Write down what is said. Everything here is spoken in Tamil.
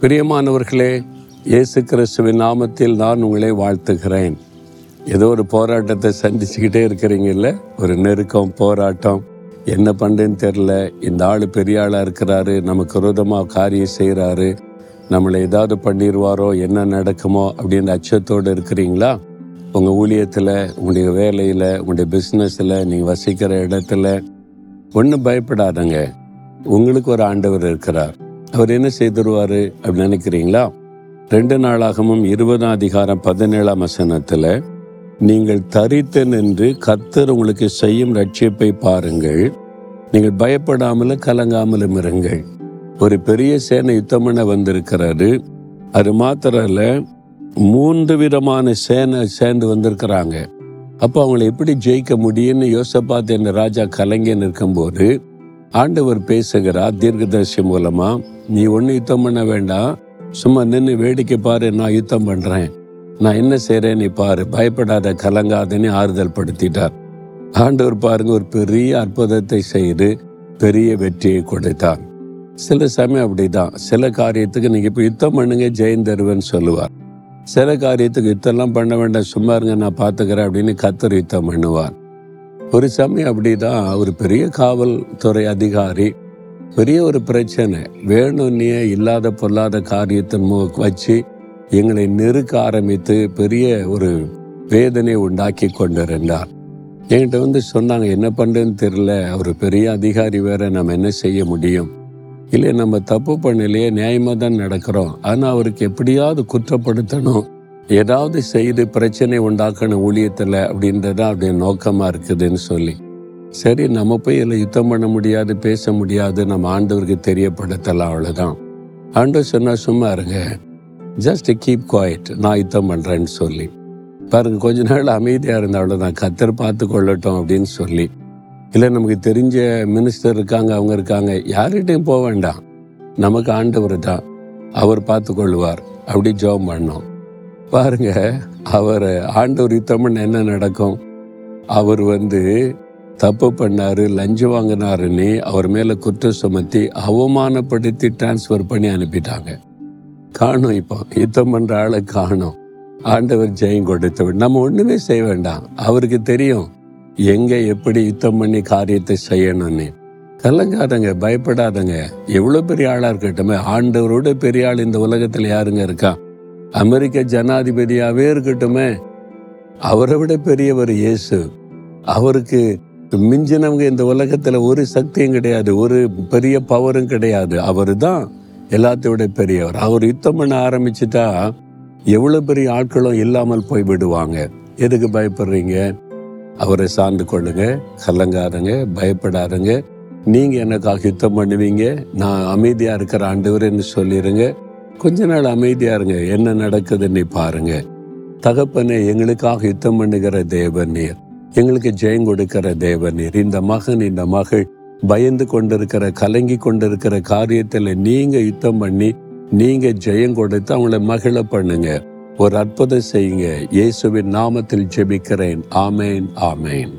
பிரியமானவர்களே இயேசு கிறிஸ்துவின் நாமத்தில் நான் உங்களை வாழ்த்துகிறேன். ஏதோ ஒரு போராட்டத்தை சந்திச்சுக்கிட்டே இருக்கிறீங்கல்ல ஒரு நெருக்கம் போராட்டம் என்ன பண்ணுன்னு தெரில இந்த ஆள் பெரிய ஆளாக இருக்கிறாரு நமக்கு விரோதமாக காரியம் செய்கிறாரு நம்மளை ஏதாவது பண்ணிடுவாரோ என்ன நடக்குமோ அப்படின்ற அச்சத்தோடு இருக்கிறீங்களா? உங்கள் ஊழியத்தில் உங்களுடைய வேலையில் உங்களுடைய பிஸ்னஸில் நீங்கள் வசிக்கிற இடத்துல ஒன்றும் பயப்படாதங்க. உங்களுக்கு ஒரு ஆண்டவர் இருக்கிறார். அவர் என்ன செய்திருவார் அப்படின்னு நினைக்கிறீங்களா? ரெண்டு நாளாகவும் இருபதாம் அதிகாரம் பதினேழாம் வசனத்தில் நீங்கள் தரித்து நின்று கத்தர் உங்களுக்கு செய்யும் ரட்சிப்பை பாருங்கள். நீங்கள் பயப்படாமலும் கலங்காமலும் இருங்கள். ஒரு பெரிய சேனை யுத்தம் பண்ண வந்திருக்கிறாரு. அது மாத்திரம் மூன்று விதமான சேனை சேர்ந்து வந்திருக்கிறாங்க. அப்போ அவங்களை எப்படி ஜெயிக்க முடியும்னு யோசப்பாத் என்ற ராஜா கலங்கி நிற்கும்போது ஆண்டவர் பேசுகிறார் தீர்க்கதரிசி மூலமா. நீ ஒன்று யுத்தம் பண்ண வேண்டாம். சும்மா நின்று வேடிக்கை பாரு நான் யுத்தம் பண்றேன். நான் என்ன செய்றேன் நீ பாரு. பயப்படாத கலங்காதன்னு ஆறுதல் படுத்திட்டார். ஆண்டவர் பாருங்க ஒரு பெரிய அற்புதத்தை செய்து பெரிய வெற்றியை கொடுத்தார். சில சமயம் அப்படிதான். சில காரியத்துக்கு நீங்க இப்ப யுத்தம் பண்ணுங்க ஜெயின் தருவேன்னு சொல்லுவார். சில காரியத்துக்கு யுத்தம்லாம் பண்ண வேண்டாம். சும்மா இருங்க நான் பார்த்துக்கிறேன் அப்படின்னு கத்தர் யுத்தம் பண்ணுவார். ஒரு சமயம் அப்படிதான். ஒரு பெரிய காவல்துறை அதிகாரி. பெரிய ஒரு பிரச்சனை. வேணும்னே இல்லாத பொல்லாத காரியத்தை மு- வச்சு எங்களை நெருக்க ஆரம்பித்து பெரிய ஒரு வேதனை உண்டாக்கி கொண்டிருந்தார். என்கிட்ட வந்து சொன்னாங்க என்ன பண்ணுறதுன்னு தெரில அவர் பெரிய அதிகாரி வேற நம்ம என்ன செய்ய முடியும்? இல்லை நம்ம தப்பு பண்ணலையே. நியாயமாக தான் நடக்கிறோம். ஆனால் அவருக்கு எப்படியாவது குற்றப்படுத்தணும். ஏதாவது செய்து பிரச்சனை உண்டாக்கணும் ஊழியத்தில் அப்படின்றத அவருடைய நோக்கமாக இருக்குதுன்னு சொல்லி. சரி நம்ம போய் இதில் யுத்தம் பண்ண முடியாது பேச முடியாது நம்ம ஆண்டவருக்கு தெரியப்படுத்தலாம் அவ்வளோதான் ஆண்டவர் சொன்னால் சும்மா இருங்க. ஜஸ்ட் கீப் குவாய்ட் நான் யுத்தம் பண்ணுறேன்னு சொல்லி. பாருங்க கொஞ்ச நாள் அமைதியாக இருந்த அவ்வளோதான் கத்தர் பார்த்து கொள்ளட்டும் அப்படின்னு சொல்லி. இல்லை நமக்கு தெரிஞ்ச மினிஸ்டர் இருக்காங்க அவங்க இருக்காங்க. யார்கிட்டையும் போக வேண்டாம். நமக்கு ஆண்டவர் தான். அவர் பார்த்து கொள்வார் அப்படி ஜோம் பண்ணோம். பாருங்க அவர் ஆண்டவர் யுத்தம்னு என்ன நடக்கும்? அவர் வந்து தப்பு பண்ணாரு லஞ்சம் வாங்கினாருன்னு அவர் மேல குற்றம் சுமத்தி அவமானப்படுத்தி டிரான்ஸ்ஃபர் பண்ணி அனுப்பிட்டாங்க. காணும் இப்போ யுத்தம் பண்ற ஆளை காணும். ஆண்டவர் ஜெயம் கொடுத்தவர். நம்ம ஒண்ணுமே செய்ய வேண்டாம். அவருக்கு தெரியும் எங்க எப்படி யுத்தம் பண்ணி காரியத்தை செய்யணும்னு. கலங்காதங்க பயப்படாதங்க. எவ்வளவு பெரிய ஆளா இருக்கட்டுமே ஆண்டவரோட பெரிய ஆள் இந்த உலகத்துல யாருங்க இருக்கான் அமெரிக்க ஜனாதிபதியாகவே இருக்கட்டுமே. அவரை விட பெரியவர் இயேசு. அவருக்கு மிஞ்சினவங்க இந்த உலகத்தில் ஒரு சக்தியும் கிடையாது ஒரு பெரிய பவரும் கிடையாது. அவர் தான் எல்லாத்தையும் விட பெரியவர். அவர் யுத்தம் பண்ண ஆரம்பிச்சுட்டா எவ்வளோ பெரிய ஆட்களும் இல்லாமல் போய் விடுவாங்க. எதுக்கு பயப்படுறீங்க? அவரை சார்ந்து கொள்ளுங்க கலங்காதங்க பயப்படாதங்க. நீங்கள் எனக்காக யுத்தம் பண்ணுவீங்க. நான் அமைதியாக இருக்கிற ஆண்டவர்னு சொல்லிடுங்க கொஞ்ச நாள் அமைதியா இருங்க. என்ன நடக்குதுன்னு பாருங்க. தகப்பனே எங்களுக்காக யுத்தம் பண்ணுகிற தேவன் நீர். எங்களுக்கு ஜெயம் கொடுக்கிற தேவன் நீர். இந்த மகன் இந்த மகள் பயந்து கொண்டிருக்கிற கலங்கி கொண்டிருக்கிற காரியத்துல நீங்க யுத்தம் பண்ணி நீங்க ஜெயம் கொடுத்து அவங்கள மகிழ பண்ணுங்க. ஒரு அற்புதம் செய்யுங்க. இயேசுவின் நாமத்தில் ஜெபிக்கிறேன். ஆமேன் ஆமேன்.